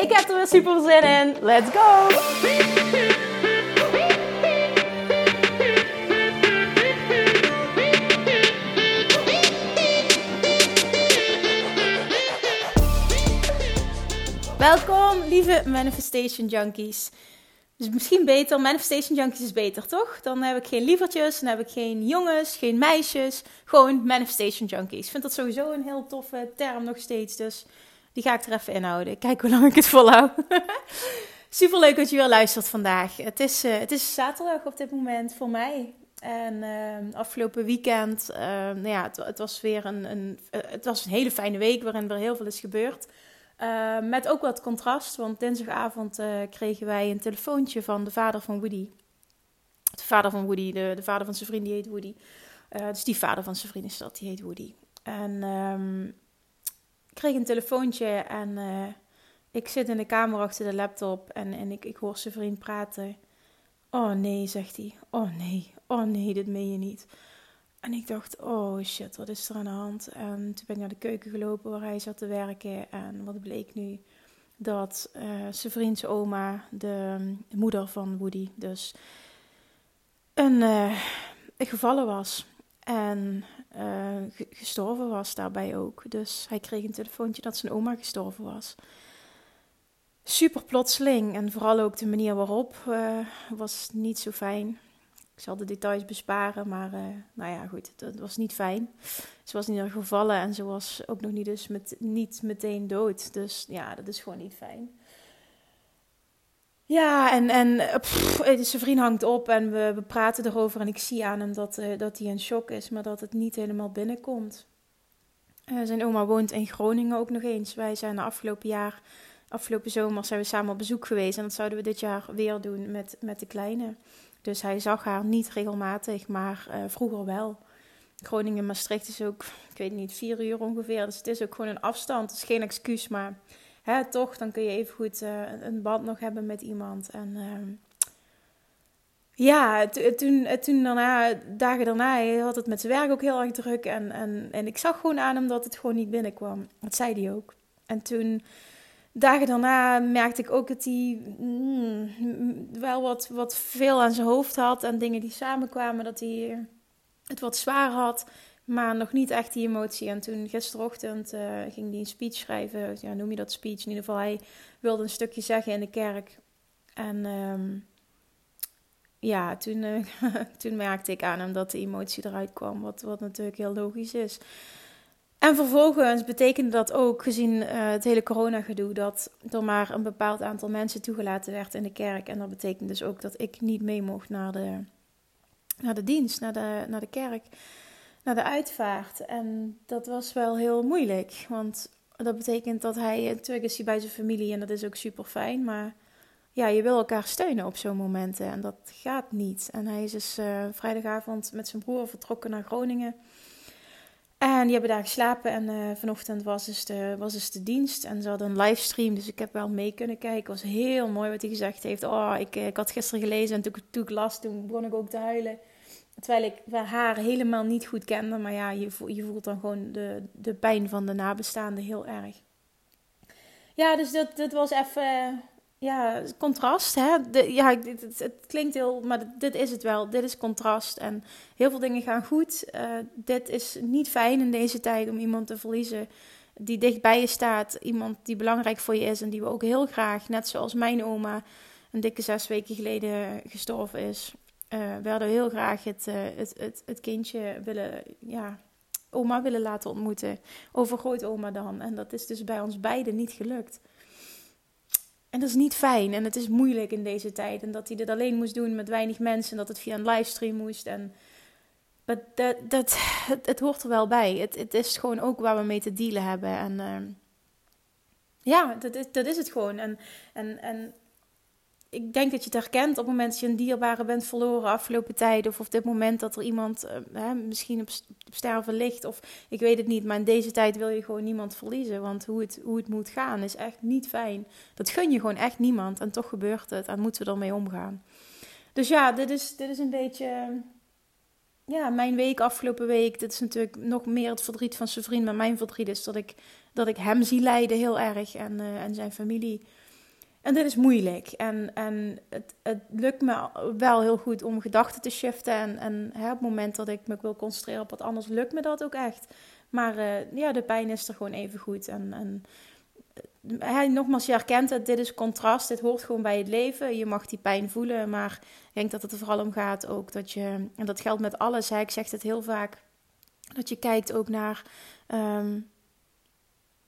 Ik heb er weer super zin in. Let's go! Welkom, lieve Manifestation Junkies. Dus misschien beter, Manifestation Junkies is beter, toch? Dan heb ik geen lievertjes, dan heb ik geen jongens, geen meisjes. Gewoon Manifestation Junkies. Ik vind dat sowieso een heel toffe term nog steeds, dus die ga ik er even inhouden. Kijk hoe lang ik het volhoud. Super leuk dat je weer luistert vandaag. Het is, uh, het is zaterdag op dit moment voor mij. En uh, afgelopen weekend, uh, nou ja, het, was weer een, een, het was een hele fijne week waarin er heel veel is gebeurd. met ook wat contrast, want dinsdagavond kregen wij een telefoontje van de vader van Woody. De vader van Woody, de, de vader van zijn vriend, die heet Woody. dus die vader van zijn vriend is dat, die heet Woody. En kreeg een telefoontje en uh, ik zit in de kamer achter de laptop en, en ik, ik hoor zijn vriend praten. Oh nee, zegt hij. Oh nee, oh nee, dit meen je niet. En ik dacht, oh shit, wat is er aan de hand? En toen ben ik naar de keuken gelopen waar hij zat te werken. En wat bleek nu? Dat uh, zijn vriends oma, de, de, moeder van Woody, dus een, uh, gevallen was. En uh, gestorven was daarbij ook. Dus hij kreeg een telefoontje dat zijn oma gestorven was. Super plotseling en vooral ook de manier waarop uh, was niet zo fijn. Ik zal de details besparen, maar uh, nou ja, goed, het, was niet fijn. Ze was niet gevallen en ze was ook nog niet, dus met, niet meteen dood. Dus ja, dat is gewoon niet fijn. Ja, en, en pff, zijn vriend hangt op en we, we praten erover. En ik zie aan hem dat, uh, dat hij in shock is, maar dat het niet helemaal binnenkomt. Zijn oma woont in Groningen ook nog eens. Wij zijn de afgelopen jaar, afgelopen zomer, zijn we samen op bezoek geweest. En dat zouden we dit jaar weer doen met, met de kleine. Dus hij zag haar niet regelmatig, maar vroeger wel. Groningen-Maastricht is ook, ik weet niet, vier uur ongeveer. Dus het is ook gewoon een afstand. Het is geen excuus, maar hè, toch, dan kun je even goed uh, een band nog hebben met iemand. En uh, ja, toen, toen daarna, dagen daarna, had het met zijn werk ook heel erg druk. En, en, en ik zag gewoon aan hem dat het gewoon niet binnenkwam. Dat zei hij ook. En toen, dagen daarna, merkte ik ook dat hij mm, wel wat, wat veel aan zijn hoofd had. En dingen die samenkwamen, dat hij het wat zwaar had. Maar nog niet echt die emotie. En toen gisterochtend uh, ging hij een speech schrijven. Ja, noem je dat speech? In ieder geval, hij wilde een stukje zeggen in de kerk. En um, ja, toen, uh, toen merkte ik aan hem dat de emotie eruit kwam. Wat, wat natuurlijk heel logisch is. En vervolgens betekende dat ook, gezien uh, het hele corona-gedoe, dat er maar een bepaald aantal mensen toegelaten werd in de kerk. En dat betekent dus ook dat ik niet mee mocht naar de, naar de dienst, naar de, naar de kerk naar de uitvaart. En dat was wel heel moeilijk. Want dat betekent dat hij, natuurlijk is hij bij zijn familie en dat is ook super fijn. Maar ja, je wil elkaar steunen op zo'n momenten en dat gaat niet. En hij is dus uh, vrijdagavond met zijn broer vertrokken naar Groningen. En die hebben daar geslapen en uh, vanochtend was dus, de, was dus de dienst. En ze hadden een livestream, dus ik heb wel mee kunnen kijken. Het was heel mooi wat hij gezegd heeft. Oh, ik, ik had gisteren gelezen en toen, toen ik las, toen begon ik ook te huilen. Terwijl ik haar helemaal niet goed kende. Maar ja, je voelt, dan gewoon de, de pijn van de nabestaanden heel erg. Ja, dus dat, was even... Ja, contrast. Hè? De, ja, het, het, klinkt heel... Maar dit is het wel. Dit is contrast. En heel veel dingen gaan goed. Uh, dit is niet fijn in deze tijd om iemand te verliezen die dicht bij je staat. Iemand die belangrijk voor je is en die we ook heel graag, net zoals mijn oma, een dikke zes weken geleden gestorven is uh, we hadden heel graag het, uh, het, het, het kindje willen, ja, oma willen laten ontmoeten. Overgrootoma dan. En dat is dus bij ons beiden niet gelukt. En dat is niet fijn en het is moeilijk in deze tijd. En dat hij dit alleen moest doen met weinig mensen en dat het via een livestream moest. En dat, dat, dat, het, hoort er wel bij. Het, het is gewoon ook waar we mee te dealen hebben. En uh, Ja, dat is, dat is het gewoon. En, en, en ik denk dat je het herkent op het moment dat je een dierbare bent verloren afgelopen tijd. Of op dit moment dat er iemand uh, hè, misschien op, op, sterven ligt. Of ik weet het niet. Maar in deze tijd wil je gewoon niemand verliezen. Want hoe het, hoe het moet gaan is echt niet fijn. Dat gun je gewoon echt niemand. En toch gebeurt het. En moeten we ermee omgaan. Dus ja, dit is, dit is een beetje. Ja, mijn week afgelopen week. Dit is natuurlijk nog meer het verdriet van zijn vriend. Maar mijn verdriet is dat ik, dat ik hem zie lijden heel erg. En, uh, en zijn familie. En dit is moeilijk. En, en het, het lukt me wel heel goed om gedachten te shiften. En, en hè, op het moment dat ik me wil concentreren op wat anders, lukt me dat ook echt. Maar uh, ja, de pijn is er gewoon even goed. En, en hij, nogmaals, je herkent het, dit is contrast, dit hoort gewoon bij het leven. Je mag die pijn voelen, maar ik denk dat het er vooral om gaat ook dat je, en dat geldt met alles, hè, ik zeg het heel vaak, dat je kijkt ook naar, um,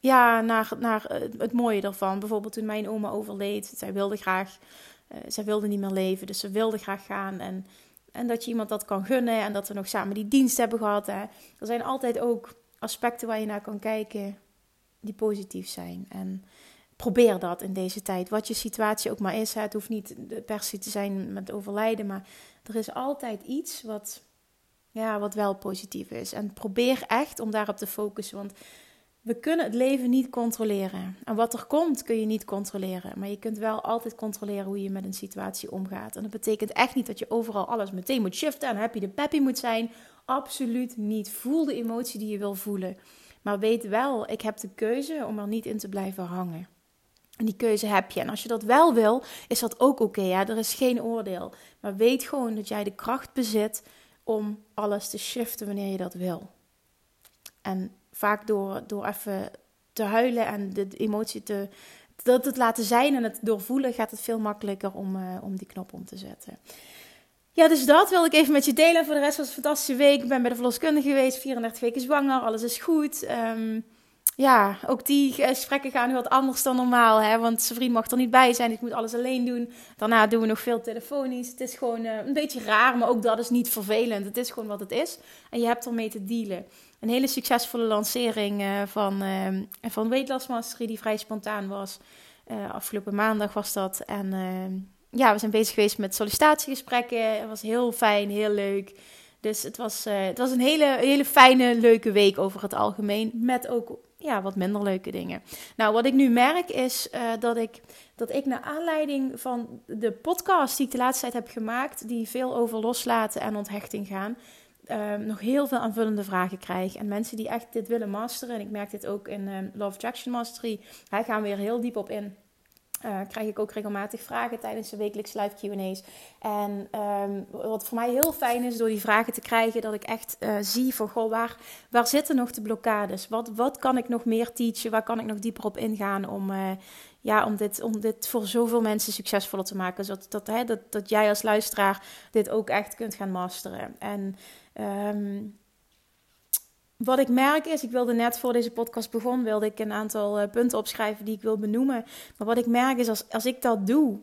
ja, naar, naar het mooie ervan. Bijvoorbeeld toen mijn oma overleed, zij wilde graag, uh, zij wilde niet meer leven, dus ze wilde graag gaan en... En dat je iemand dat kan gunnen en dat we nog samen die dienst hebben gehad. Hè. Er zijn altijd ook aspecten waar je naar kan kijken die positief zijn. En probeer dat in deze tijd. Wat je situatie ook maar is. Het hoeft niet per se te zijn met overlijden. Maar er is altijd iets wat, ja, wat wel positief is. En probeer echt om daarop te focussen. Want we kunnen het leven niet controleren. En wat er komt kun je niet controleren. Maar je kunt wel altijd controleren hoe je met een situatie omgaat. En dat betekent echt niet dat je overal alles meteen moet shiften en happy de peppy moet zijn. Absoluut niet. Voel de emotie die je wil voelen. Maar weet wel, ik heb de keuze om er niet in te blijven hangen. En die keuze heb je. En als je dat wel wil, is dat ook oké. ja? Er is geen oordeel. Maar weet gewoon dat jij de kracht bezit om alles te shiften wanneer je dat wil. En vaak door, door even te huilen en de emotie te, dat het laten zijn en het doorvoelen, gaat het veel makkelijker om, uh, om die knop om te zetten. Ja, dus dat wil ik even met je delen. Voor de rest was het een fantastische week. Ik ben bij de verloskundige geweest, 34 weken zwanger, alles is goed. Um, ja, ook die gesprekken gaan nu wat anders dan normaal. Hè? Want zijn vriend mag er niet bij zijn. Ik moet alles alleen doen. Daarna doen we nog veel telefonisch. Het is gewoon uh, een beetje raar, maar ook dat is niet vervelend. Het is gewoon wat het is. En je hebt ermee te dealen. Een hele succesvolle lancering uh, van, uh, van Weight Loss Mastery, die vrij spontaan was. afgelopen maandag was dat. En ja, we zijn bezig geweest met sollicitatiegesprekken. Het was heel fijn, heel leuk. Dus het was, uh, het was een hele, hele fijne, leuke week over het algemeen. Met ook ja, wat minder leuke dingen. Nou, wat ik nu merk is dat, ik, dat ik naar aanleiding van de podcast die ik de laatste tijd heb gemaakt, die veel over loslaten en onthechting gaan, uh, nog heel veel aanvullende vragen krijg. En mensen die echt dit willen masteren, en ik merk dit ook in Love Attraction Mastery, daar gaan we weer heel diep op in uh, krijg ik ook regelmatig vragen tijdens de wekelijkse live QA's. En um, wat voor mij heel fijn is door die vragen te krijgen, dat ik echt uh, zie van goh, waar, waar zitten nog de blokkades? Wat, wat kan ik nog meer teachen? Waar kan ik nog dieper op ingaan om, uh, ja, om, dit, om dit voor zoveel mensen succesvoller te maken? Zodat dat, hè, dat, dat jij als luisteraar dit ook echt kunt gaan masteren. En um, wat ik merk is, ik wilde net voor deze podcast begon, wilde ik een aantal uh, punten opschrijven die ik wil benoemen. Maar wat ik merk is, als, als ik dat doe,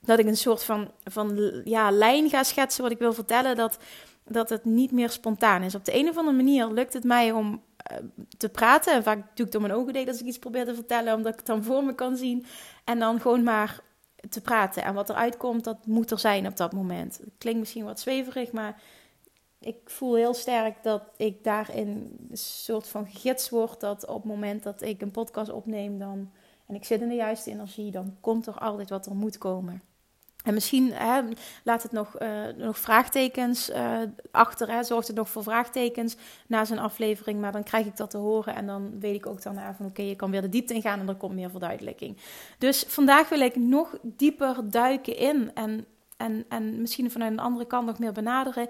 dat ik een soort van, van ja, lijn ga schetsen wat ik wil vertellen, dat, dat het niet meer spontaan is. Op de een of andere manier lukt het mij om uh, te praten. En vaak doe ik door mijn ogen deed als ik iets probeer te vertellen, omdat ik het dan voor me kan zien. En dan gewoon maar te praten. En wat eruit komt, dat moet er zijn op dat moment. Klinkt misschien wat zweverig, maar ik voel heel sterk dat ik daarin een soort van gids word. Dat op het moment dat ik een podcast opneem dan, en ik zit in de juiste energie, dan komt er altijd wat er moet komen. En misschien hè, laat het nog, uh, nog vraagtekens uh, achter, hè, zorgt het nog voor vraagtekens na zijn aflevering. Maar dan krijg ik dat te horen en dan weet ik ook daarna van oké, je kan weer de diepte ingaan en er komt meer verduidelijking. Dus vandaag wil ik nog dieper duiken in en, en, en misschien vanuit een andere kant nog meer benaderen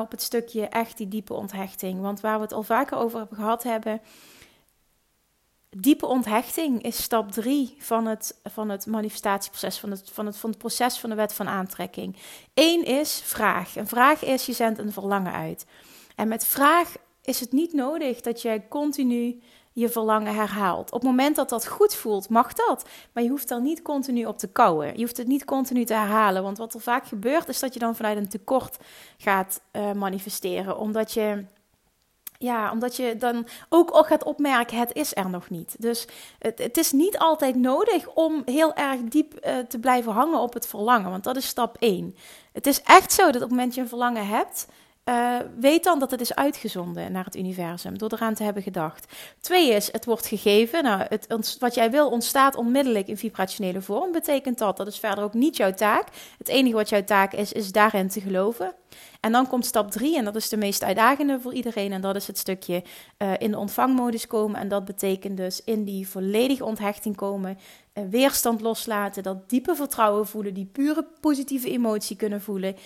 op het stukje echt die diepe onthechting. Want waar we het al vaker over hebben gehad hebben, diepe onthechting is stap 3 van het, van het manifestatieproces, van het, van, het, van het proces van de wet van aantrekking. Eén is vraag. Een vraag is, je zendt een verlangen uit. En met vraag is het niet nodig dat je continu je verlangen herhaalt. Op het moment dat dat goed voelt, mag dat. Maar je hoeft er niet continu op te kouwen. Je hoeft het niet continu te herhalen. Want wat er vaak gebeurt, is dat je dan vanuit een tekort gaat uh, manifesteren. Omdat je ja, omdat je dan ook gaat opmerken, het is er nog niet. Dus het, het is niet altijd nodig om heel erg diep uh, te blijven hangen op het verlangen, want dat is stap 1. Het is echt zo dat op het moment je een verlangen hebt, uh, weet dan dat het is uitgezonden naar het universum, door eraan te hebben gedacht. Twee is, het wordt gegeven. Nou, het, wat jij wil ontstaat onmiddellijk in vibrationele vorm. Betekent dat, dat is verder ook niet jouw taak. Het enige wat jouw taak is, is daarin te geloven. En dan komt stap drie, en dat is de meest uitdagende voor iedereen. En dat is het stukje uh, in de ontvangmodus komen. En dat betekent dus in die volledige onthechting komen. Uh, weerstand loslaten, dat diepe vertrouwen voelen, die pure positieve emotie kunnen voelen.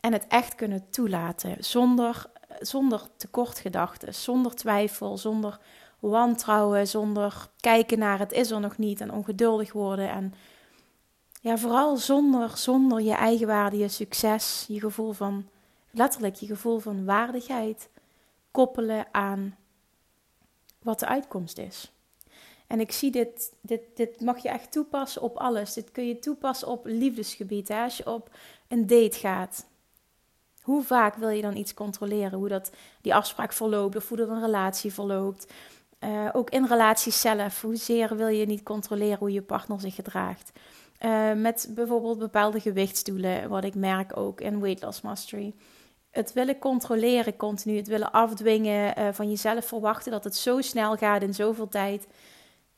En het echt kunnen toelaten, zonder, zonder tekortgedachten, zonder twijfel, zonder wantrouwen, zonder kijken naar het is er nog niet en ongeduldig worden. En ja, vooral zonder, zonder je eigenwaarde, je succes, je gevoel van, letterlijk je gevoel van waardigheid koppelen aan wat de uitkomst is. En ik zie dit, dit, dit mag je echt toepassen op alles. Dit kun je toepassen op liefdesgebied. Als je op een date gaat, hoe vaak wil je dan iets controleren? Hoe dat die afspraak verloopt of hoe dat een relatie verloopt. Uh, ook in relaties zelf. Hoezeer wil je niet controleren hoe je partner zich gedraagt? Uh, met bijvoorbeeld bepaalde gewichtsdoelen, wat ik merk ook in Weight Loss Mastery. Het willen controleren continu, het willen afdwingen, uh, van jezelf verwachten dat het zo snel gaat in zoveel tijd,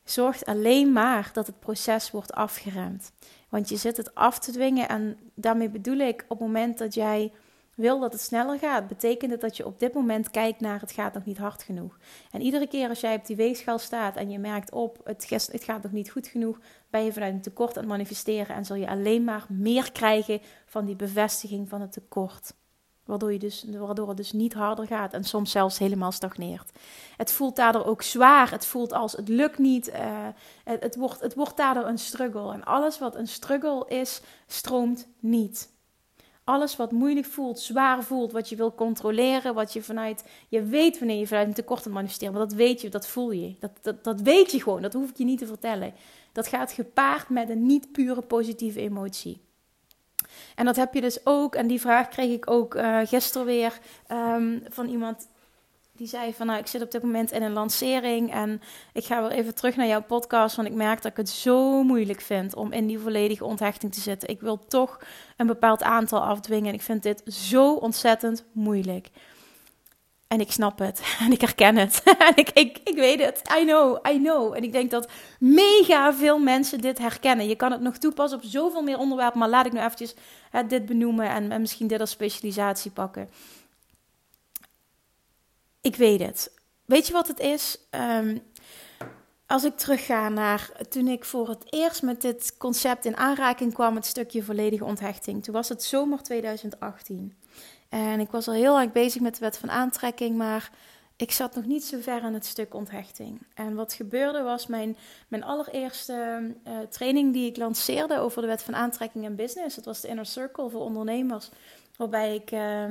zorgt alleen maar dat het proces wordt afgeremd. Want je zit het af te dwingen en daarmee bedoel ik op het moment dat jij wil dat het sneller gaat, betekent het dat je op dit moment kijkt naar het gaat nog niet hard genoeg. En iedere keer als jij op die weegschaal staat en je merkt op het, het gaat nog niet goed genoeg, ben je vanuit een tekort aan het manifesteren en zul je alleen maar meer krijgen van die bevestiging van het tekort. Waardoor, je dus, waardoor het dus niet harder gaat en soms zelfs helemaal stagneert. Het voelt daardoor ook zwaar. Het voelt als het lukt niet. Het, het, wordt, het wordt daardoor een struggle. En alles wat een struggle is, stroomt niet. Alles wat moeilijk voelt, zwaar voelt, wat je wil controleren, wat je vanuit. Je weet wanneer je vanuit een tekort aan manifesteren, maar dat weet je, dat voel je. Dat, dat, dat weet je gewoon, dat hoef ik je niet te vertellen. Dat gaat gepaard met een niet pure positieve emotie. En dat heb je dus ook, en die vraag kreeg ik ook uh, gisteren weer um, van iemand die zei van nou, ik zit op dit moment in een lancering en ik ga weer even terug naar jouw podcast, want ik merk dat ik het zo moeilijk vind om in die volledige onthechting te zitten. Ik wil toch een bepaald aantal afdwingen en ik vind dit zo ontzettend moeilijk. En ik snap het en ik herken het en ik, ik, ik weet het. I know, I know. En ik denk dat mega veel mensen dit herkennen. Je kan het nog toepassen op zoveel meer onderwerpen, maar laat ik nu eventjes hè, dit benoemen en, en misschien dit als specialisatie pakken. Ik weet het. Weet je wat het is? Um, als ik terugga naar toen ik voor het eerst met dit concept in aanraking kwam, het stukje volledige onthechting. Toen was het zomer 2018. En ik was al heel lang bezig met de wet van aantrekking, maar ik zat nog niet zo ver in het stuk onthechting. En wat gebeurde was mijn, mijn allereerste uh, training die ik lanceerde over de wet van aantrekking en business. Dat was de Inner Circle voor ondernemers, waarbij ik. Uh,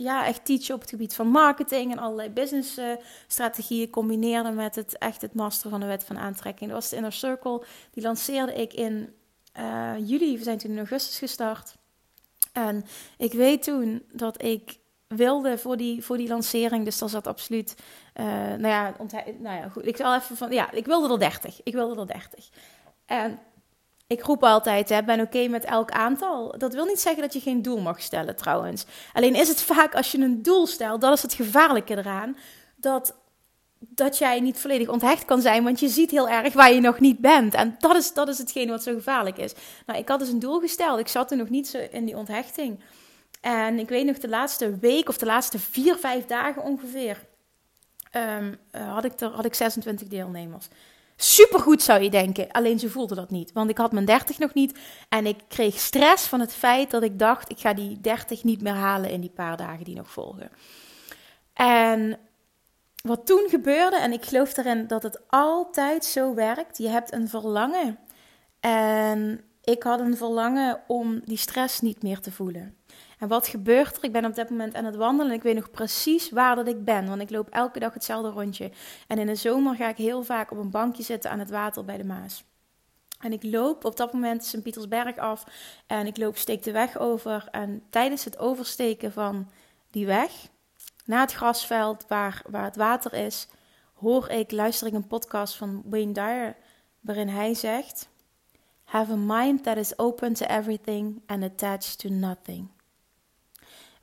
ja, echt teachen op het gebied van marketing en allerlei businessstrategieën uh, combineerde met het echt het master van de wet van aantrekking. Dat was de Inner Circle. Die lanceerde ik in uh, juli. We zijn toen in augustus gestart. En ik weet toen dat ik wilde voor die, voor die lancering. Dus dat zat absoluut. Uh, nou, ja, nou ja, goed. Ik zal even van. Ja, ik wilde er 30. Ik wilde er 30. En ik roep altijd, hè, ben oké met elk aantal. Dat wil niet zeggen dat je geen doel mag stellen, trouwens. Alleen is het vaak als je een doel stelt, dat is het gevaarlijke eraan, dat, dat jij niet volledig onthecht kan zijn, want je ziet heel erg waar je nog niet bent. En dat is, dat is hetgene wat zo gevaarlijk is. Nou, ik had dus een doel gesteld. Ik zat er nog niet zo in die onthechting. En ik weet nog, de laatste week of de laatste vier, vijf dagen ongeveer, um, had, ik er, had ik 26 deelnemers. Supergoed zou je denken, alleen ze voelde dat niet. Want ik had mijn 30 nog niet en ik kreeg stress van het feit dat ik dacht: ik ga die 30 niet meer halen in die paar dagen die nog volgen. En wat toen gebeurde, en ik geloof erin dat het altijd zo werkt: je hebt een verlangen. En ik had een verlangen om die stress niet meer te voelen. En wat gebeurt er? Ik ben op dit moment aan het wandelen en ik weet nog precies waar dat ik ben. Want ik loop elke dag hetzelfde rondje. En in de zomer ga ik heel vaak op een bankje zitten aan het water bij de Maas. En ik loop op dat moment Sint-Pietersberg af en ik loop steek de weg over. En tijdens het oversteken van die weg na het grasveld waar, waar het water is, hoor ik, luister ik een podcast van Wayne Dyer, waarin hij zegt: Have a mind that is open to everything and attached to nothing.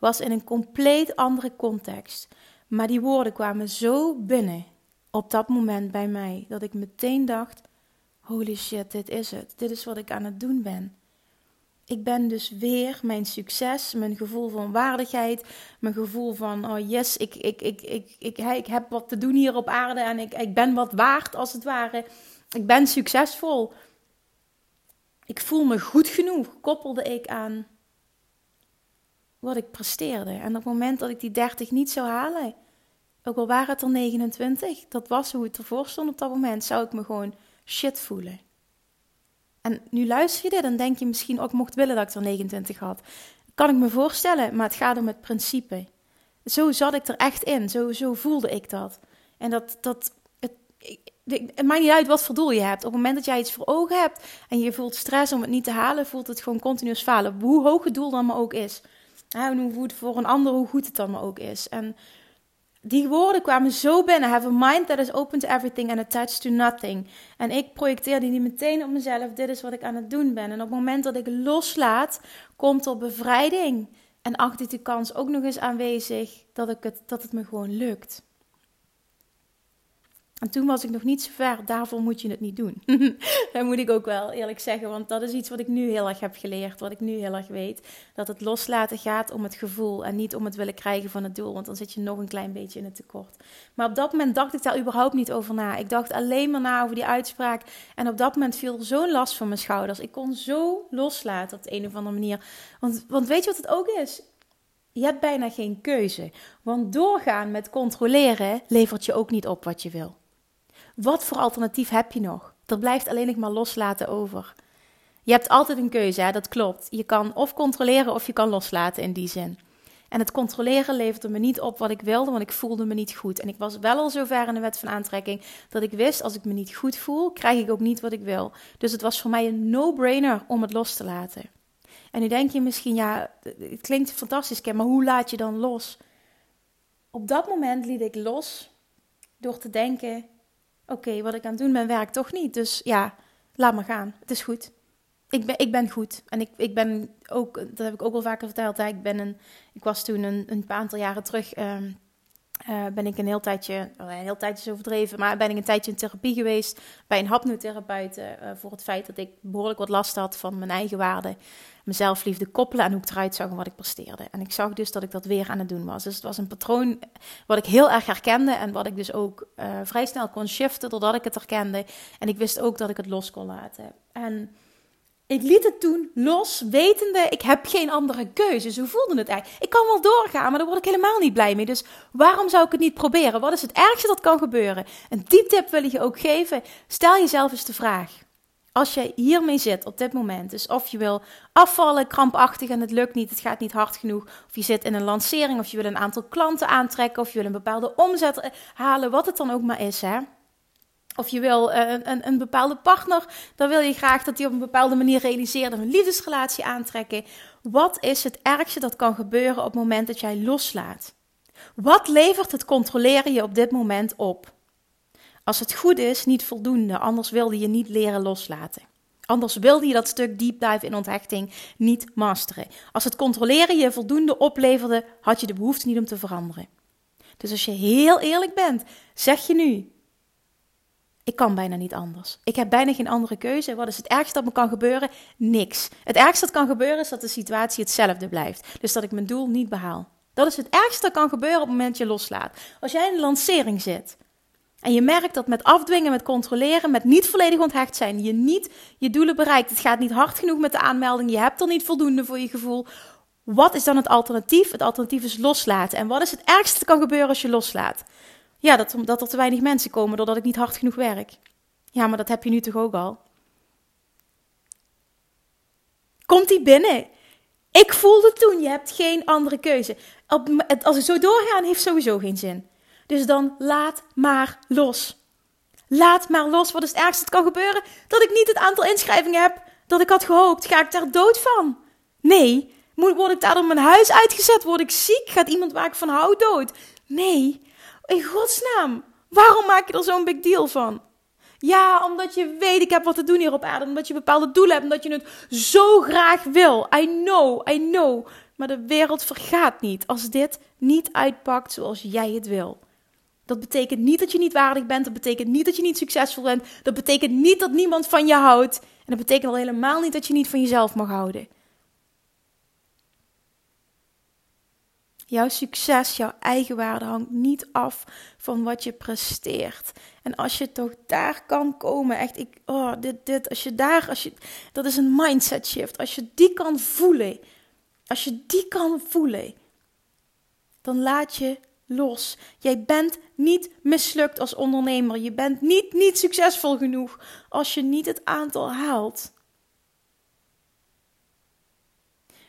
Was in een compleet andere context, maar die woorden kwamen zo binnen op dat moment bij mij dat ik meteen dacht: Holy shit, dit is het. Dit is wat ik aan het doen ben. Ik ben dus weer mijn succes, mijn gevoel van waardigheid, mijn gevoel van, oh yes, ik, ik, ik, ik, ik, ik heb wat te doen hier op aarde en ik, ik ben wat waard als het ware. Ik ben succesvol. Ik voel me goed genoeg, koppelde ik aan wat ik presteerde. En op het moment dat ik die 30 niet zou halen, ook al waren het er 29, dat was hoe het ervoor stond op dat moment, zou ik me gewoon shit voelen. En nu luister je dit en denk je misschien ook, mocht willen dat ik er 29 had. Kan ik me voorstellen, maar het gaat om het principe. Zo zat ik er echt in, zo, zo voelde ik dat. En dat, dat het, het maakt niet uit wat voor doel je hebt. Op het moment dat jij iets voor ogen hebt en je voelt stress om het niet te halen, voelt het gewoon continuous falen. Hoe hoog het doel dan maar ook is. En hoe het voor een ander, hoe goed het dan ook is. En die woorden kwamen zo binnen. Have a mind that is open to everything and attached to nothing. En ik projecteerde die meteen op mezelf. Dit is wat ik aan het doen ben. En op het moment dat ik loslaat, komt er bevrijding. En achter die kans ook nog eens aanwezig dat, ik het, dat het me gewoon lukt. En toen was ik nog niet zo ver, daarvoor moet je het niet doen. dat moet ik ook wel eerlijk zeggen, want dat is iets wat ik nu heel erg heb geleerd, wat ik nu heel erg weet. Dat het loslaten gaat om het gevoel en niet om het willen krijgen van het doel, want dan zit je nog een klein beetje in het tekort. Maar op dat moment dacht ik daar überhaupt niet over na. Ik dacht alleen maar na over die uitspraak en op dat moment viel zo'n last van mijn schouders. Ik kon zo loslaten op de een of andere manier. Want, want weet je wat het ook is? Je hebt bijna geen keuze. Want doorgaan met controleren levert je ook niet op wat je wil. Wat voor alternatief heb je nog? Er blijft alleen nog maar loslaten over. Je hebt altijd een keuze, hè? dat klopt. Je kan of controleren of je kan loslaten in die zin. En het controleren leverde me niet op wat ik wilde, want ik voelde me niet goed. En ik was wel al zover in de wet van aantrekking dat ik wist, als ik me niet goed voel, krijg ik ook niet wat ik wil. Dus het was voor mij een no-brainer om het los te laten. En nu denk je misschien, ja, het klinkt fantastisch, maar hoe laat je dan los? Op dat moment liet ik los door te denken, oké, wat ik aan het doen ben, werkt toch niet. Dus ja, laat maar gaan. Het is goed. Ik ben, ik ben goed. En ik, ik ben ook, dat heb ik ook al vaker verteld. Hè, ik, ben een, ik was toen een, een paar aantal jaren terug. Ehm, uh, ben ik een heel tijdje, een heel tijdje is overdreven, maar ben ik een tijdje in therapie geweest bij een hapnotherapeut uh, voor het feit dat ik behoorlijk wat last had van mijn eigen waarde, mezelf liefde koppelen en hoe ik eruit zag en wat ik presteerde. En ik zag dus dat ik dat weer aan het doen was. Dus het was een patroon wat ik heel erg herkende en wat ik dus ook vrij snel kon shiften doordat ik het herkende. En ik wist ook dat ik het los kon laten. En ik liet het toen los, wetende, ik heb geen andere keuze. Zo voelde het eigenlijk. Ik kan wel doorgaan, maar daar word ik helemaal niet blij mee. Dus waarom zou ik het niet proberen? Wat is het ergste dat kan gebeuren? En die tip wil ik je ook geven. Stel jezelf eens de vraag. Als je hiermee zit op dit moment, dus of je wil afvallen, krampachtig en het lukt niet, het gaat niet hard genoeg, of je zit in een lancering, of je wil een aantal klanten aantrekken, of je wil een bepaalde omzet halen, wat het dan ook maar is, hè of je wil uh, een, een bepaalde partner, dan wil je graag dat die op een bepaalde manier realiseert en een liefdesrelatie aantrekken. Wat is het ergste dat kan gebeuren op het moment dat jij loslaat? Wat levert het controleren je op dit moment op? Als het goed is, niet voldoende, anders wilde je niet leren loslaten. Anders wilde je dat stuk deep dive in onthechting niet masteren. Als het controleren je voldoende opleverde, had je de behoefte niet om te veranderen. Dus als je heel eerlijk bent, zeg je nu: ik kan bijna niet anders. Ik heb bijna geen andere keuze. Wat is het ergste dat me kan gebeuren? Niks. Het ergste dat kan gebeuren is dat de situatie hetzelfde blijft. Dus dat ik mijn doel niet behaal. Dat is het ergste dat kan gebeuren op het moment dat je loslaat. Als jij in een lancering zit en je merkt dat met afdwingen, met controleren, met niet volledig onthecht zijn, je niet je doelen bereikt. Het gaat niet hard genoeg met de aanmelding. Je hebt er niet voldoende voor je gevoel. Wat is dan het alternatief? Het alternatief is loslaten. En wat is het ergste dat kan gebeuren als je loslaat? Ja, dat, dat er te weinig mensen komen doordat ik niet hard genoeg werk. Ja, maar dat heb je nu toch ook al? Komt die binnen? Ik voelde toen, je hebt geen andere keuze. Als we zo doorgaan, heeft sowieso geen zin. Dus dan laat maar los. Laat maar los. Wat is het ergste kan gebeuren? Dat ik niet het aantal inschrijvingen heb dat ik had gehoopt. Ga ik daar dood van? Nee. Word ik daar door mijn huis uitgezet? Word ik ziek? Gaat iemand waar ik van hou dood? Nee, in godsnaam. Waarom maak je er zo'n big deal van? Ja, omdat je weet, ik heb wat te doen hier op aarde. Omdat je bepaalde doelen hebt. Omdat je het zo graag wil. I know, I know. Maar de wereld vergaat niet als dit niet uitpakt zoals jij het wil. Dat betekent niet dat je niet waardig bent. Dat betekent niet dat je niet succesvol bent. Dat betekent niet dat niemand van je houdt. En dat betekent al helemaal niet dat je niet van jezelf mag houden. Jouw succes, jouw eigenwaarde hangt niet af van wat je presteert. En als je toch daar kan komen, echt, ik, oh, dit, dit, als je daar, als je, dat is een mindset shift. Als je die kan voelen, als je die kan voelen, dan laat je los. Jij bent niet mislukt als ondernemer. Je bent niet, niet succesvol genoeg als je niet het aantal haalt.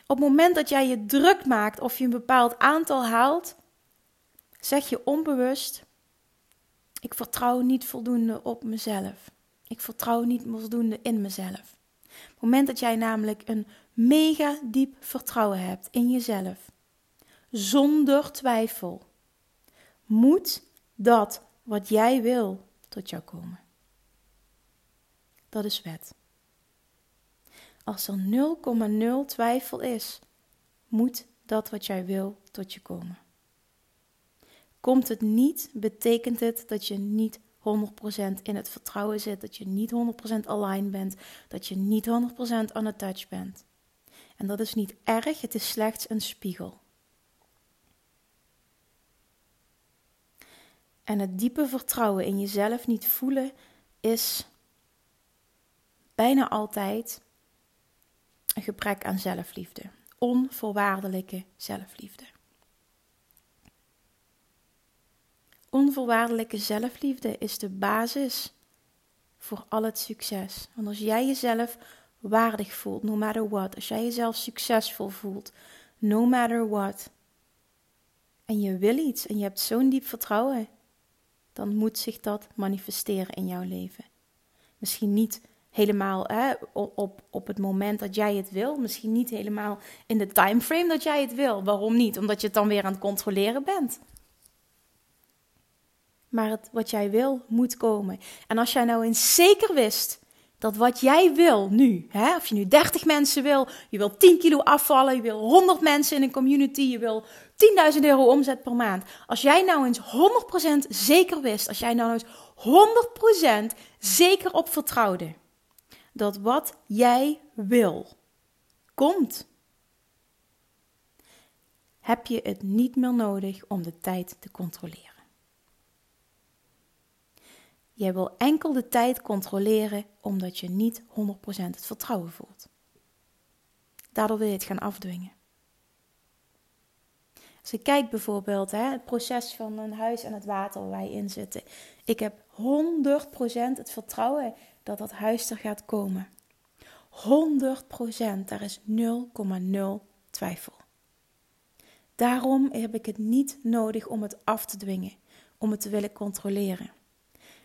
Op het moment dat jij je druk maakt of je een bepaald aantal haalt, zeg je onbewust: Ik vertrouw niet voldoende op mezelf. Ik vertrouw niet voldoende in mezelf. Op het moment dat jij namelijk een mega diep vertrouwen hebt in jezelf, zonder twijfel, moet dat wat jij wil tot jou komen. Dat is wet. Als er 0,0 twijfel is, moet dat wat jij wil tot je komen. Komt het niet, betekent het dat je niet 100% in het vertrouwen zit, dat je niet 100% aligned bent, dat je niet 100% on touch bent. En dat is niet erg, het is slechts een spiegel. En het diepe vertrouwen in jezelf niet voelen is bijna altijd een gebrek aan zelfliefde. Onvoorwaardelijke zelfliefde. Onvoorwaardelijke zelfliefde is de basis voor al het succes. Want als jij jezelf waardig voelt, no matter what, als jij jezelf succesvol voelt, no matter what, en je wil iets en je hebt zo'n diep vertrouwen, dan moet zich dat manifesteren in jouw leven. Misschien niet helemaal hè, op, op het moment dat jij het wil. Misschien niet helemaal in de timeframe dat jij het wil. Waarom niet? Omdat je het dan weer aan het controleren bent. Maar het, wat jij wil, moet komen. En als jij nou eens zeker wist dat wat jij wil nu, hè, of je nu 30 mensen wil, je wil 10 kilo afvallen, je wil 100 mensen in een community, je wil 10.000 euro omzet per maand. Als jij nou eens 100% zeker wist, als jij nou eens 100% zeker op vertrouwde dat wat jij wil komt, heb je het niet meer nodig om de tijd te controleren. Jij wil enkel de tijd controleren omdat je niet 100% het vertrouwen voelt. Daardoor wil je het gaan afdwingen. Als je kijkt bijvoorbeeld hè, het proces van een huis en het water waar wij in zitten. Ik heb 100% het vertrouwen dat dat huis er gaat komen. 100%, daar is 0,0 twijfel. Daarom heb ik het niet nodig om het af te dwingen, om het te willen controleren.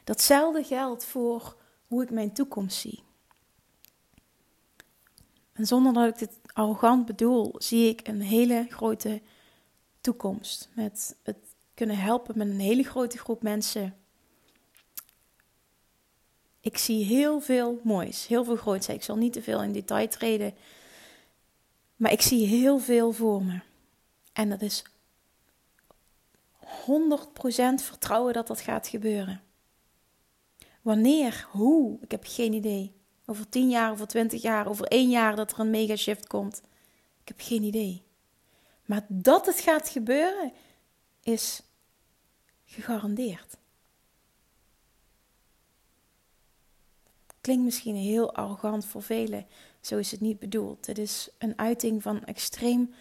Datzelfde geldt voor hoe ik mijn toekomst zie. En zonder dat ik dit arrogant bedoel, zie ik een hele grote toekomst. Met het kunnen helpen met een hele grote groep mensen ik zie heel veel moois, heel veel groots. Ik zal niet te veel in detail treden, maar ik zie heel veel voor me. En dat is 100% vertrouwen dat dat gaat gebeuren. Wanneer, hoe, ik heb geen idee. Over 10 jaar, over 20 jaar, over 1 jaar dat er een mega shift komt. Ik heb geen idee. Maar dat het gaat gebeuren is gegarandeerd. Klinkt misschien heel arrogant voor velen, zo is het niet bedoeld. Het is een uiting van extreem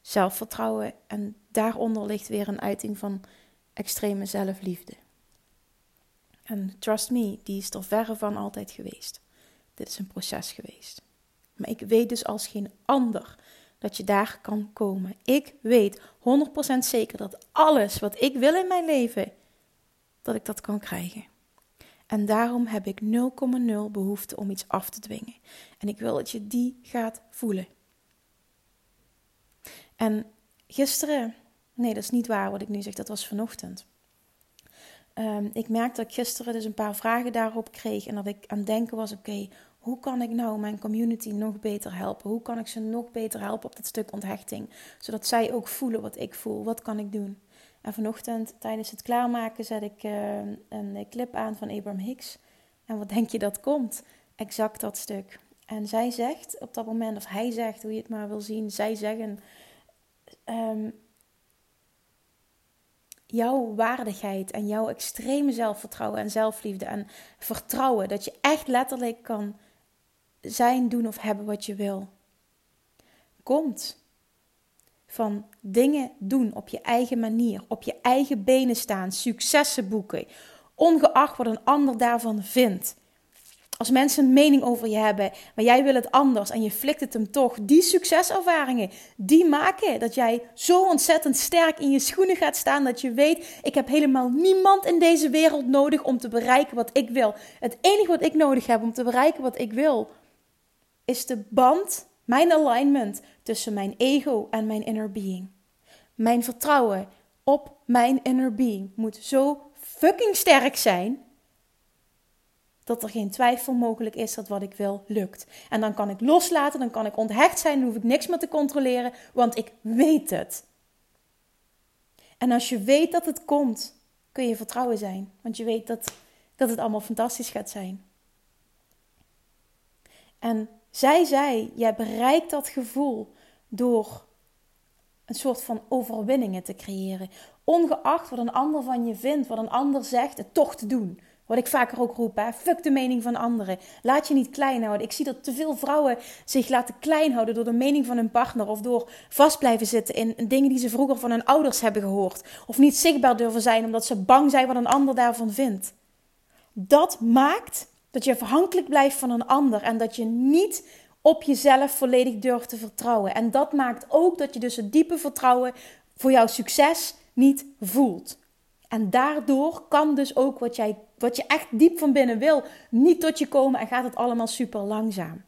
zelfvertrouwen en daaronder ligt weer een uiting van extreme zelfliefde. En trust me, die is er verre van altijd geweest. Dit is een proces geweest. Maar ik weet dus als geen ander dat je daar kan komen. Ik weet 100% zeker dat alles wat ik wil in mijn leven, dat ik dat kan krijgen. En daarom heb ik 0,0 behoefte om iets af te dwingen. En ik wil dat je die gaat voelen. En gisteren Nee, dat is niet waar wat ik nu zeg. Dat was vanochtend. Um, ik merkte dat ik gisteren dus een paar vragen daarop kreeg. En dat ik aan het denken was: oké, hoe kan ik nou mijn community nog beter helpen? Hoe kan ik ze nog beter helpen op dat stuk onthechting? Zodat zij ook voelen wat ik voel. Wat kan ik doen? En vanochtend tijdens het klaarmaken zet ik uh, een clip aan van Abraham Hicks. En wat denk je dat komt? Exact dat stuk. En zij zegt op dat moment, of hij zegt, hoe je het maar wil zien, zij zeggen: um, Jouw waardigheid en jouw extreme zelfvertrouwen en zelfliefde en vertrouwen dat je echt letterlijk kan zijn, doen of hebben wat je wil, komt van dingen doen op je eigen manier, op je eigen benen staan, successen boeken, ongeacht wat een ander daarvan vindt. Als mensen een mening over je hebben, maar jij wil het anders en je flikt het hem toch, die succeservaringen, die maken dat jij zo ontzettend sterk in je schoenen gaat staan dat je weet, ik heb helemaal niemand in deze wereld nodig om te bereiken wat ik wil. Het enige wat ik nodig heb om te bereiken wat ik wil, is de band, mijn alignment tussen mijn ego en mijn inner being. Mijn vertrouwen op mijn inner being moet zo fucking sterk zijn dat er geen twijfel mogelijk is dat wat ik wil lukt. En dan kan ik loslaten, dan kan ik onthecht zijn, dan hoef ik niks meer te controleren, want ik weet het. En als je weet dat het komt, kun je vertrouwen zijn, want je weet dat, dat het allemaal fantastisch gaat zijn. En zij zei: Jij bereikt dat gevoel door een soort van overwinningen te creëren. Ongeacht wat een ander van je vindt, wat een ander zegt, het toch te doen. Wat ik vaker ook roep, hè? fuck de mening van anderen. Laat je niet klein houden. Ik zie dat te veel vrouwen zich laten klein houden door de mening van hun partner. Of door vast blijven zitten in dingen die ze vroeger van hun ouders hebben gehoord. Of niet zichtbaar durven zijn omdat ze bang zijn wat een ander daarvan vindt. Dat maakt dat je afhankelijk blijft van een ander. En dat je niet op jezelf volledig durft te vertrouwen. En dat maakt ook dat je dus het diepe vertrouwen voor jouw succes niet voelt. En daardoor kan dus ook wat, jij, wat je echt diep van binnen wil, niet tot je komen en gaat het allemaal super langzaam.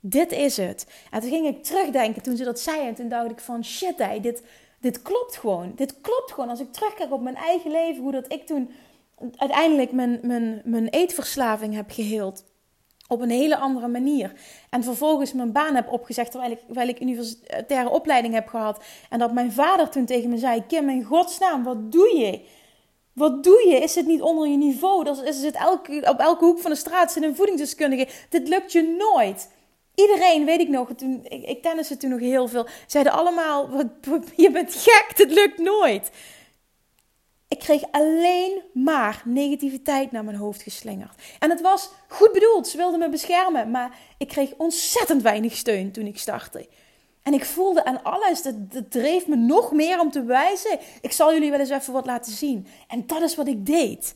Dit is het. En toen ging ik terugdenken toen ze dat zei en toen dacht ik van shit, hey, dit, dit klopt gewoon. Dit klopt gewoon. Als ik terugkijk op mijn eigen leven, hoe dat ik toen uiteindelijk mijn, mijn, mijn eetverslaving heb geheeld op een hele andere manier. En vervolgens mijn baan heb opgezegd terwijl ik, terwijl ik universitaire opleiding heb gehad. En dat mijn vader toen tegen me zei: Kim, in godsnaam, wat doe je? Wat doe je? Is het niet onder je niveau? Dat is het elke, op elke hoek van de straat zit een voedingsdeskundige. Dit lukt je nooit. Iedereen, weet ik nog, toen, ik, ik tenniste toen nog heel veel, zeiden allemaal: Je bent gek, dit lukt nooit. Ik kreeg alleen maar negativiteit naar mijn hoofd geslingerd. En het was goed bedoeld, ze wilden me beschermen, maar ik kreeg ontzettend weinig steun toen ik startte. En ik voelde aan alles, dat, dat dreef me nog meer om te wijzen. Ik zal jullie wel eens even wat laten zien. En dat is wat ik deed.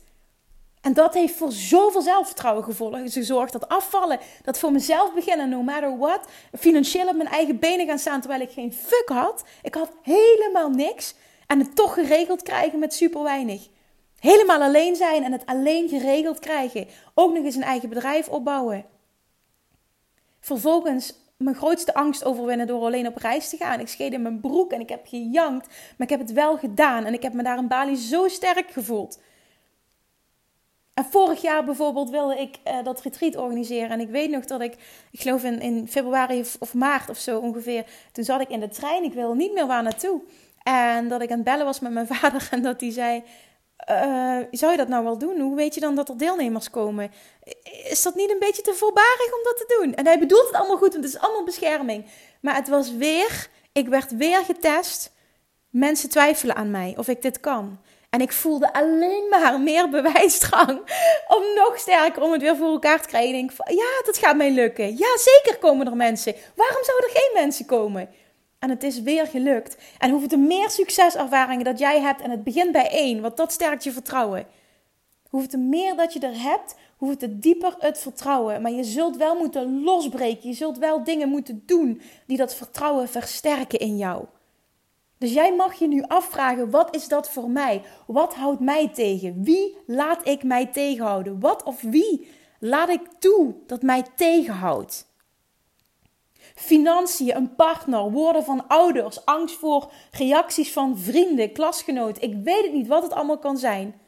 En dat heeft voor zoveel zelfvertrouwen gezorgd. Dat afvallen, dat voor mezelf beginnen, no matter what. Financieel op mijn eigen benen gaan staan terwijl ik geen fuck had. Ik had helemaal niks. En het toch geregeld krijgen met super weinig. Helemaal alleen zijn en het alleen geregeld krijgen. Ook nog eens een eigen bedrijf opbouwen. Vervolgens mijn grootste angst overwinnen door alleen op reis te gaan. Ik scheed in mijn broek en ik heb gejankt, maar ik heb het wel gedaan. En ik heb me daar in Bali zo sterk gevoeld. En vorig jaar bijvoorbeeld wilde ik uh, dat retreat organiseren. En ik weet nog dat ik, ik geloof in, in februari of, of, maart of zo ongeveer, toen zat ik in de trein. Ik wilde niet meer waar naartoe. En dat ik aan het bellen was met mijn vader en dat hij zei: uh, Zou je dat nou wel doen? Hoe weet je dan dat er deelnemers komen? Is dat niet een beetje te voorbarig om dat te doen? En hij bedoelt het allemaal goed, want het is allemaal bescherming. Maar het was weer, ik werd weer getest. Mensen twijfelen aan mij of ik dit kan. En ik voelde alleen maar meer bewijsdrang om nog sterker om het weer voor elkaar te krijgen. Ik ja, dat gaat mij lukken. Ja, zeker komen er mensen. Waarom zouden er geen mensen komen? En het is weer gelukt. En hoeveel meer succeservaringen dat jij hebt en het begint bij één, want dat sterkt je vertrouwen. Hoeveel meer dat je er hebt, hoeveel te dieper het vertrouwen. Maar je zult wel moeten losbreken. Je zult wel dingen moeten doen die dat vertrouwen versterken in jou. Dus jij mag je nu afvragen: wat is dat voor mij? Wat houdt mij tegen? Wie laat ik mij tegenhouden? Wat of wie laat ik toe dat mij tegenhoudt? Financiën, een partner, woorden van ouders, angst voor reacties van vrienden, klasgenoten. Ik weet het niet wat het allemaal kan zijn.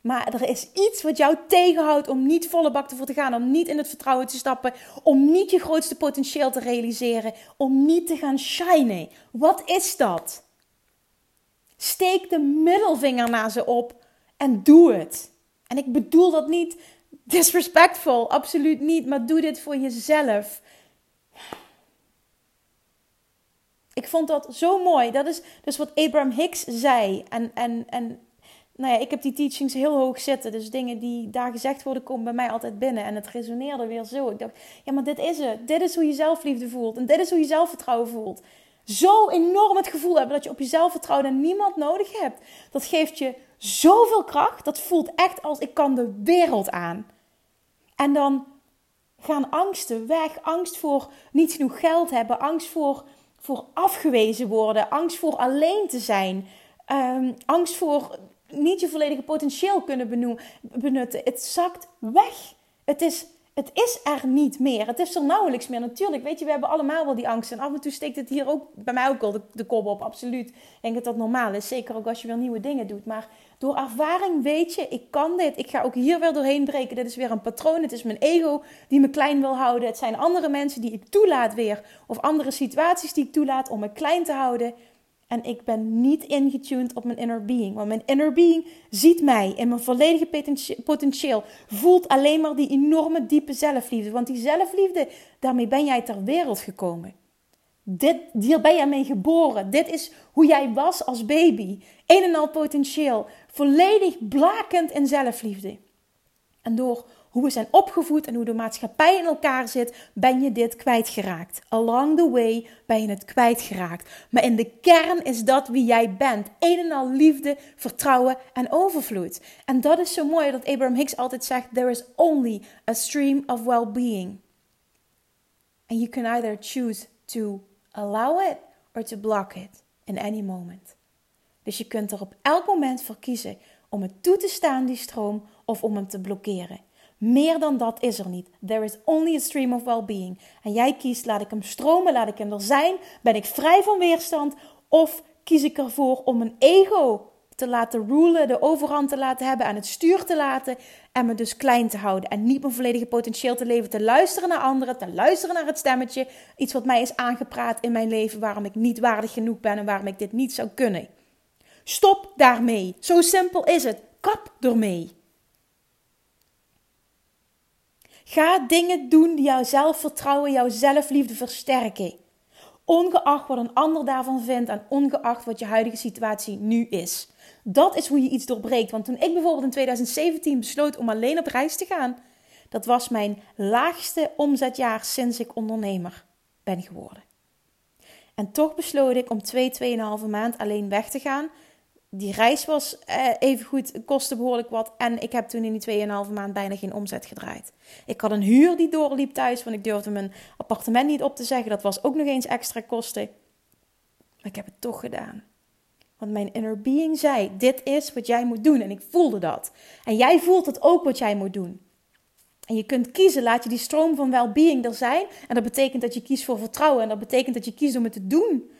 Maar er is iets wat jou tegenhoudt om niet volle bak ervoor te gaan, om niet in het vertrouwen te stappen, om niet je grootste potentieel te realiseren, om niet te gaan shinen. Wat is dat? Steek de middelvinger naar ze op en doe het. En ik bedoel dat niet disrespectful, absoluut niet, maar doe dit voor jezelf. Ik vond dat zo mooi. Dat is dus wat Abraham Hicks zei. En, en, en nou ja, ik heb die teachings heel hoog zitten. Dus dingen die daar gezegd worden, komen bij mij altijd binnen. En het resoneerde weer zo. Ik dacht, ja, maar dit is het. Dit is hoe je zelfliefde voelt. En dit is hoe je zelfvertrouwen voelt. Zo enorm het gevoel hebben dat je op jezelf vertrouwt en niemand nodig hebt. Dat geeft je zoveel kracht. Dat voelt echt als ik kan de wereld aan. En dan gaan angsten weg. Angst voor niet genoeg geld hebben. Angst voor, voor afgewezen worden. Angst voor alleen te zijn. Um, angst voor niet je volledige potentieel kunnen benutten. Het zakt weg. Het is, het is er niet meer. Het is er nauwelijks meer. Natuurlijk, weet je, we hebben allemaal wel die angst. En af en toe steekt het hier ook bij mij ook al de, de kop op. Absoluut. Ik denk dat dat normaal is. Zeker ook als je weer nieuwe dingen doet. Maar door ervaring weet je, ik kan dit. Ik ga ook hier weer doorheen breken. Dit is weer een patroon. Het is mijn ego die me klein wil houden. Het zijn andere mensen die ik toelaat weer. Of andere situaties die ik toelaat om me klein te houden. En ik ben niet ingetuned op mijn inner being. Want mijn inner being ziet mij in mijn volledige potentieel. Voelt alleen maar die enorme diepe zelfliefde. Want die zelfliefde, daarmee ben jij ter wereld gekomen. Dit, hier ben jij mee geboren. Dit is hoe jij was als baby. Een en al potentieel. Volledig blakend in zelfliefde. En door hoe we zijn opgevoed en hoe de maatschappij in elkaar zit, ben je dit kwijtgeraakt. Along the way ben je het kwijtgeraakt. Maar in de kern is dat wie jij bent. Een en al liefde, vertrouwen en overvloed. En dat is zo mooi dat Abraham Hicks altijd zegt: There is only a stream of well-being. And you can either choose to allow it or to block it in any moment. Dus je kunt er op elk moment voor kiezen om het toe te staan, die stroom, of om hem te blokkeren. Meer dan dat is er niet. There is only a stream of well-being. En jij kiest, laat ik hem stromen, laat ik hem er zijn? Ben ik vrij van weerstand? Of kies ik ervoor om mijn ego te laten rulen, de overhand te laten hebben, aan het stuur te laten en me dus klein te houden en niet mijn volledige potentieel te leven, te luisteren naar anderen, te luisteren naar het stemmetje, iets wat mij is aangepraat in mijn leven, waarom ik niet waardig genoeg ben en waarom ik dit niet zou kunnen. Stop daarmee. Zo simpel is het. Kap ermee. Ga dingen doen die jouw zelfvertrouwen, jouw zelfliefde versterken. Ongeacht wat een ander daarvan vindt en ongeacht wat je huidige situatie nu is. Dat is hoe je iets doorbreekt. Want toen ik bijvoorbeeld in 2017 besloot om alleen op reis te gaan, dat was mijn laagste omzetjaar sinds ik ondernemer ben geworden. En toch besloot ik om 2, 2,5 maand alleen weg te gaan die reis was eh, even goed, kostte behoorlijk wat. En ik heb toen in die 2,5 maand bijna geen omzet gedraaid. Ik had een huur die doorliep thuis, want ik durfde mijn appartement niet op te zeggen. Dat was ook nog eens extra kosten. Maar ik heb het toch gedaan. Want mijn inner being zei: Dit is wat jij moet doen. En ik voelde dat. En jij voelt het ook wat jij moet doen. En je kunt kiezen, laat je die stroom van well-being er zijn. En dat betekent dat je kiest voor vertrouwen. En dat betekent dat je kiest om het te doen.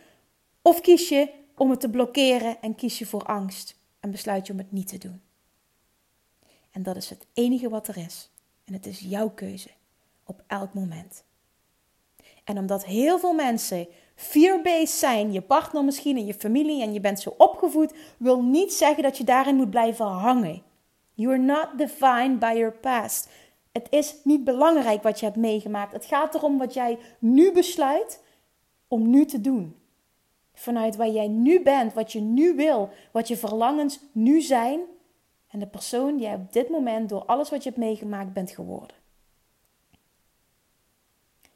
Of kies je om het te blokkeren en kies je voor angst en besluit je om het niet te doen. En dat is het enige wat er is. En het is jouw keuze op elk moment. En omdat heel veel mensen fear-based zijn, je partner misschien en je familie en je bent zo opgevoed, wil niet zeggen dat je daarin moet blijven hangen. You are not defined by your past. Het is niet belangrijk wat je hebt meegemaakt. Het gaat erom wat jij nu besluit om nu te doen. Vanuit waar jij nu bent, wat je nu wil, wat je verlangens nu zijn. En de persoon die jij op dit moment door alles wat je hebt meegemaakt bent geworden.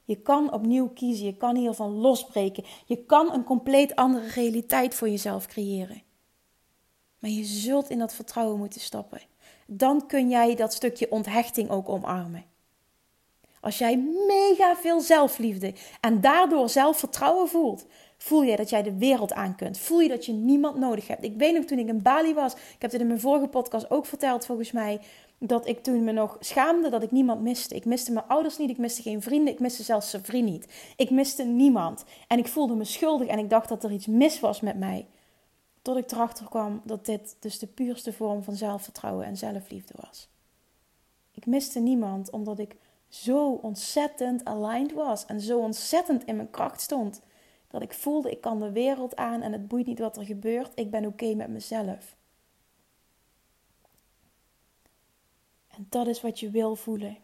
Je kan opnieuw kiezen, je kan hiervan losbreken. Je kan een compleet andere realiteit voor jezelf creëren. Maar je zult in dat vertrouwen moeten stappen. Dan kun jij dat stukje onthechting ook omarmen. Als jij mega veel zelfliefde en daardoor zelfvertrouwen voelt, Voel je dat jij de wereld aan kunt? Voel je dat je niemand nodig hebt? Ik weet nog toen ik in Bali was, ik heb het in mijn vorige podcast ook verteld volgens mij, dat ik toen me nog schaamde dat ik niemand miste. Ik miste mijn ouders niet, ik miste geen vrienden, ik miste zelfs zijn vriend niet. Ik miste niemand. En ik voelde me schuldig en ik dacht dat er iets mis was met mij. Tot ik erachter kwam dat dit dus de puurste vorm van zelfvertrouwen en zelfliefde was. Ik miste niemand omdat ik zo ontzettend aligned was en zo ontzettend in mijn kracht stond. Dat ik voelde, ik kan de wereld aan en het boeit niet wat er gebeurt. Ik ben oké met mezelf. En dat is wat je wil voelen.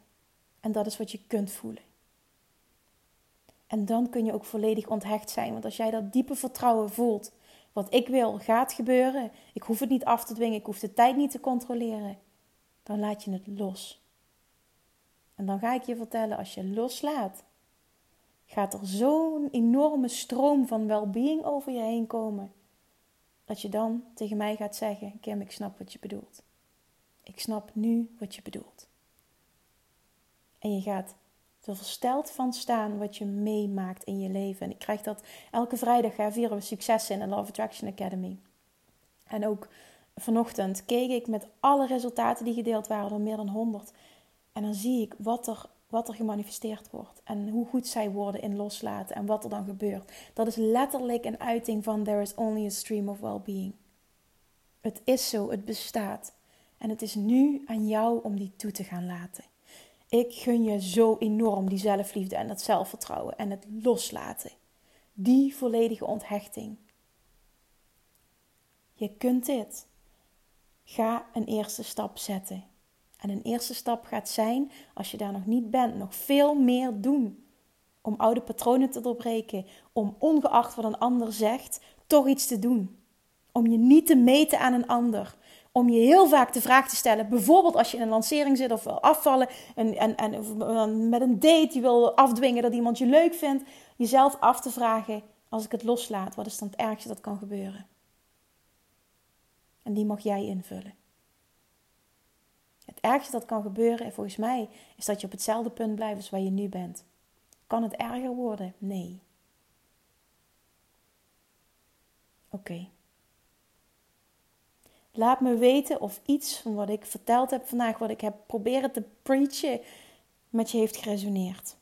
En dat is wat je kunt voelen. En dan kun je ook volledig onthecht zijn. Want als jij dat diepe vertrouwen voelt, wat ik wil gaat gebeuren, ik hoef het niet af te dwingen, ik hoef de tijd niet te controleren, dan laat je het los. En dan ga ik je vertellen, als je loslaat, gaat er zo'n enorme stroom van well-being over je heen komen. Dat je dan tegen mij gaat zeggen: Kim, ik snap wat je bedoelt. Ik snap nu wat je bedoelt. En je gaat er versteld van staan wat je meemaakt in je leven. En ik krijg dat elke vrijdag ja, vieren we succes in de Love Attraction Academy. En ook vanochtend keek ik met alle resultaten die gedeeld waren, er meer dan 100. En dan zie ik wat er, wat er gemanifesteerd wordt. En hoe goed zij worden in loslaten en wat er dan gebeurt. Dat is letterlijk een uiting van There is only a stream of well-being. Het is zo, het bestaat. En het is nu aan jou om die toe te gaan laten. Ik gun je zo enorm die zelfliefde en dat zelfvertrouwen en het loslaten. Die volledige onthechting. Je kunt dit. Ga een eerste stap zetten. En een eerste stap gaat zijn, als je daar nog niet bent, nog veel meer doen. Om oude patronen te doorbreken. Om ongeacht wat een ander zegt, toch iets te doen. Om je niet te meten aan een ander. Om je heel vaak de vraag te stellen, bijvoorbeeld als je in een lancering zit of wil afvallen en, en, en met een date, je wil afdwingen dat iemand je leuk vindt, jezelf af te vragen, als ik het loslaat, wat is dan het ergste dat kan gebeuren? En die mag jij invullen. Ergste dat kan gebeuren, volgens mij, is dat je op hetzelfde punt blijft als waar je nu bent. Kan het erger worden? Nee. Oké. Laat me weten of iets van wat ik verteld heb vandaag, wat ik heb proberen te preachen, met je heeft geresoneerd.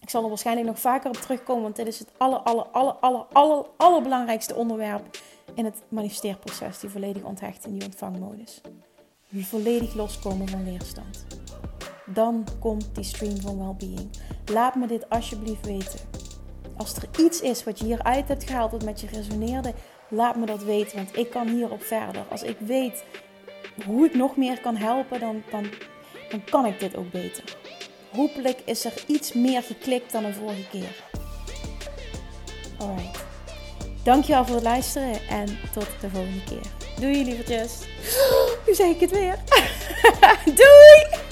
Ik zal er waarschijnlijk nog vaker op terugkomen, want dit is het aller, aller, aller, aller, aller, allerbelangrijkste onderwerp in het manifesteerproces, die volledige onthechting, die ontvangmodus volledig loskomen van weerstand. Dan komt die stream van well-being. Laat me dit alsjeblieft weten. Als er iets is wat je hieruit hebt gehaald, wat met je resoneerde, laat me dat weten, want ik kan hierop verder. Als ik weet hoe ik nog meer kan helpen, dan, dan, dan kan ik dit ook beter. Hopelijk is er iets meer geklikt dan de vorige keer. Alright. Dankjewel voor het luisteren en tot de volgende keer. Doei lievertjes. Nu zeg ik het weer. Doei!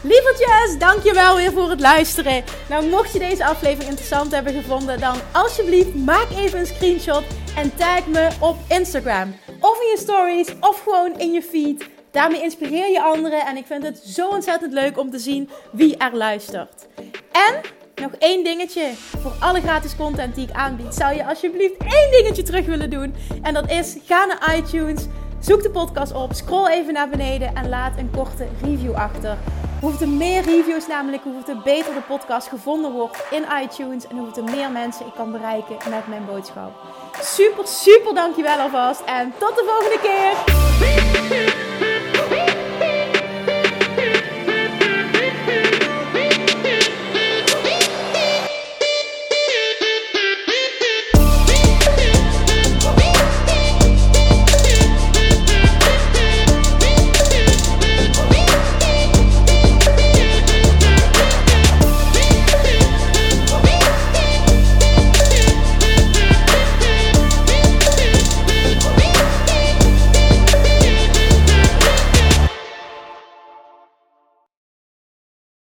Lievertjes, dankjewel weer voor het luisteren. Nou, mocht je deze aflevering interessant hebben gevonden, dan alsjeblieft maak even een screenshot en tag me op Instagram. Of in je stories, of gewoon in je feed. Daarmee inspireer je anderen en ik vind het zo ontzettend leuk om te zien wie er luistert. En nog één dingetje. Voor alle gratis content die ik aanbied, zou je alsjeblieft één dingetje terug willen doen. En dat is: ga naar iTunes, zoek de podcast op, scroll even naar beneden en laat een korte review achter. Hoeveel meer reviews namelijk, hoeveel beter de podcast gevonden wordt in iTunes en hoeveel meer mensen ik kan bereiken met mijn boodschap. Super, super dankjewel alvast en tot de volgende keer.